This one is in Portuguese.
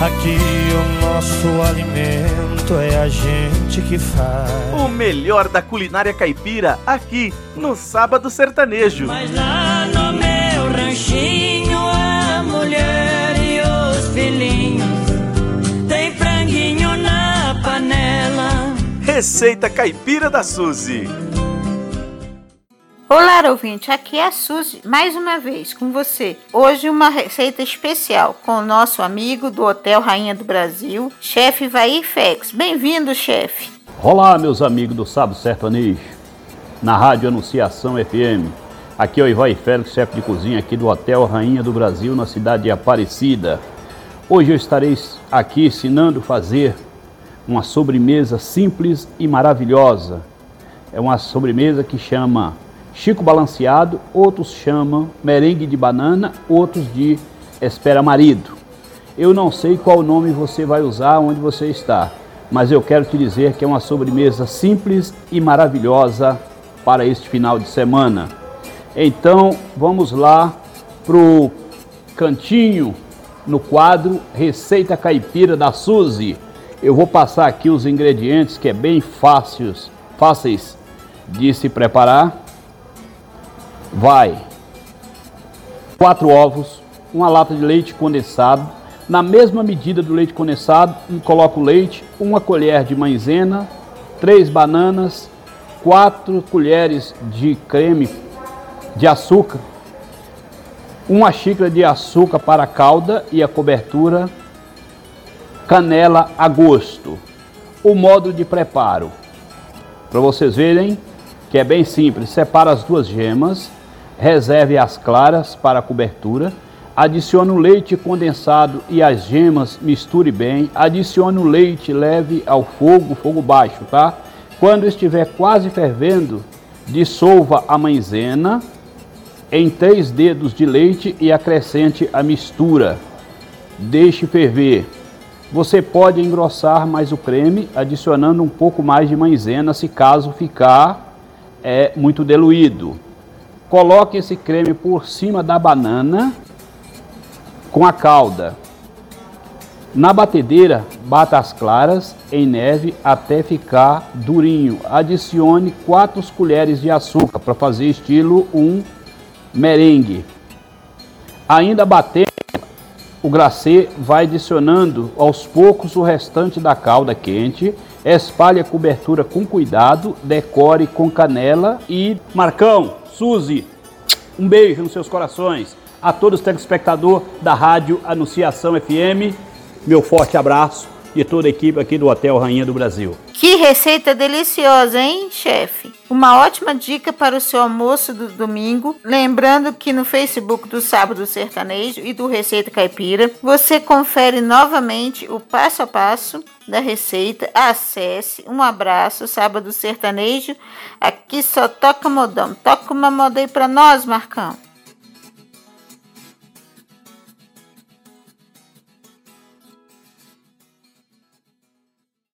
Aqui o nosso alimento é a gente que faz. O melhor da culinária caipira aqui no Sábado Sertanejo. Mas lá no meu ranchinho a mulher e os filhinhos tem franguinho na panela. Receita caipira da Suzy. Olá, ouvinte, aqui é a Suzy, mais uma vez com você. Hoje uma receita especial com o nosso amigo do Hotel Rainha do Brasil, chefe Vair Fex. Bem-vindo, chefe. Olá, meus amigos do Sábado Sertanejo, na Rádio Anunciação FM. Aqui é o Ivair Félix, chefe de cozinha aqui do Hotel Rainha do Brasil, na cidade de Aparecida. Hoje eu estarei aqui ensinando a fazer uma sobremesa simples e maravilhosa. É uma sobremesa que chama Chico Balanceado, outros chamam merengue de banana, outros de espera marido. Eu não sei qual nome você vai usar onde você está, mas eu quero te dizer que é uma sobremesa simples e maravilhosa para este final de semana. Então vamos lá pro cantinho no quadro Receita Caipira da Suzy. Eu vou passar aqui os ingredientes que é bem fáceis, fáceis de se preparar vai. Quatro ovos, uma lata de leite condensado, na mesma medida do leite condensado, coloco o leite, uma colher de maizena, três bananas, quatro colheres de creme de açúcar, uma xícara de açúcar para a calda e a cobertura, canela a gosto. O modo de preparo, para vocês verem que é bem simples, separa as duas gemas, reserve as claras para a cobertura, adicione o leite condensado e as gemas, misture bem, adicione o leite leve ao fogo, fogo baixo, tá? Quando estiver quase fervendo, dissolva a maizena em três dedos de leite e acrescente a mistura. Deixe ferver. Você pode engrossar mais o creme, adicionando um pouco mais de maizena, se caso ficar é, muito diluído. Coloque esse creme por cima da banana com a calda. Na batedeira, bata as claras em neve até ficar durinho. Adicione 4 colheres de açúcar para fazer estilo um merengue. Ainda batendo, o glacê vai adicionando aos poucos o restante da calda quente. Espalhe a cobertura com cuidado, decore com canela e Marcão, Suzy, um beijo nos seus corações. A todos os telespectadores da Rádio Anunciação FM, meu forte abraço e toda a equipe aqui do Hotel Rainha do Brasil. Que receita deliciosa, hein, chefe? Uma ótima dica para o seu almoço do domingo. Lembrando que no Facebook do Sábado Sertanejo e do Receita Caipira, você confere novamente o passo a passo da receita. Acesse. Um abraço, Sábado Sertanejo. Aqui só toca modão. Toca uma moda aí para nós, Marcão.